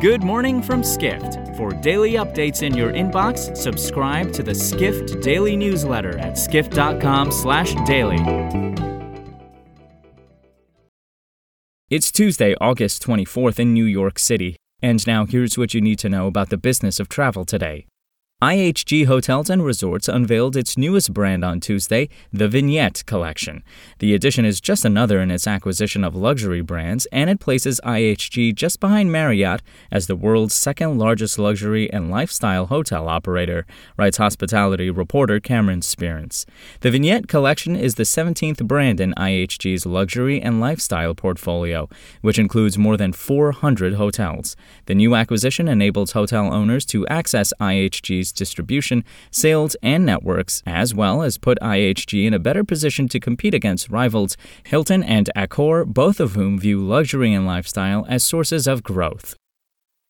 Good morning from Skift. For daily updates in your inbox, subscribe to the Skift Daily newsletter at skift.com/daily. It's Tuesday, August 24th in New York City. And now here's what you need to know about the business of travel today. IHG Hotels and Resorts unveiled its newest brand on Tuesday, the Vignette Collection. The addition is just another in its acquisition of luxury brands, and it places IHG just behind Marriott as the world's second largest luxury and lifestyle hotel operator, writes hospitality reporter Cameron Sperance. The Vignette Collection is the 17th brand in IHG's luxury and lifestyle portfolio, which includes more than 400 hotels. The new acquisition enables hotel owners to access IHG's distribution, sales, and networks, as well as put IHG in a better position to compete against rivals Hilton and Accor, both of whom view luxury and lifestyle as sources of growth.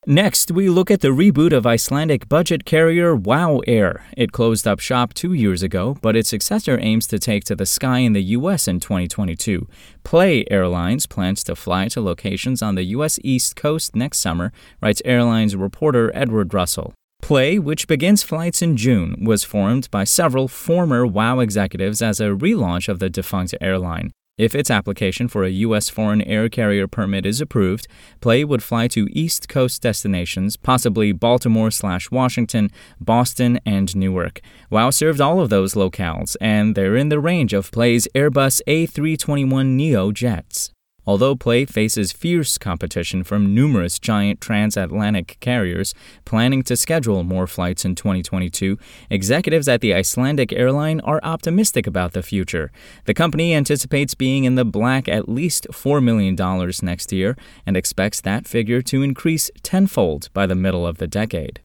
Next, we look at the reboot of Icelandic budget carrier WOW Air. It closed up shop two years ago, but its successor aims to take to the sky in the U.S. in 2022. Play Airlines plans to fly to locations on the U.S. East Coast next summer, writes airlines reporter Edward Russell. Play, which begins flights in June, was formed by several former WOW executives as a relaunch of the defunct airline. If its application for a U.S. foreign air carrier permit is approved, Play would fly to East Coast destinations, possibly Baltimore slash Washington, Boston, and Newark. WOW served all of those locales, and they're in the range of Play's Airbus A321neo jets. Although Play faces fierce competition from numerous giant transatlantic carriers planning to schedule more flights in 2022, executives at the Icelandic airline are optimistic about the future. The company anticipates being in the black at least $4 million next year and expects that figure to increase tenfold by the middle of the decade.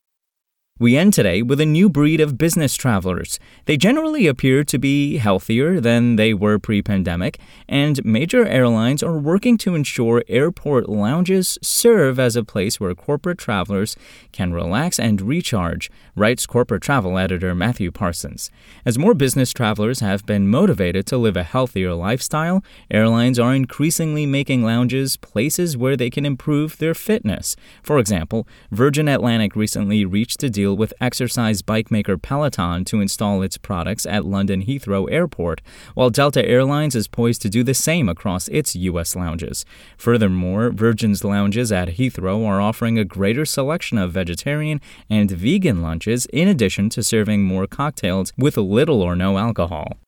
We end today with a new breed of business travelers. They generally appear to be healthier than they were pre pandemic, and major airlines are working to ensure airport lounges serve as a place where corporate travelers can relax and recharge, writes corporate travel editor Matthew Parsons. As more business travelers have been motivated to live a healthier lifestyle, airlines are increasingly making lounges places where they can improve their fitness. For example, Virgin Atlantic recently reached a deal deal with exercise bike maker Peloton to install its products at London Heathrow Airport, while Delta Airlines is poised to do the same across its U.S. lounges. Furthermore, Virgin's lounges at Heathrow are offering a greater selection of vegetarian and vegan lunches in addition to serving more cocktails with little or no alcohol.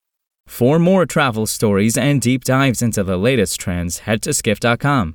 For more travel stories and deep dives into the latest trends, head to skift.com.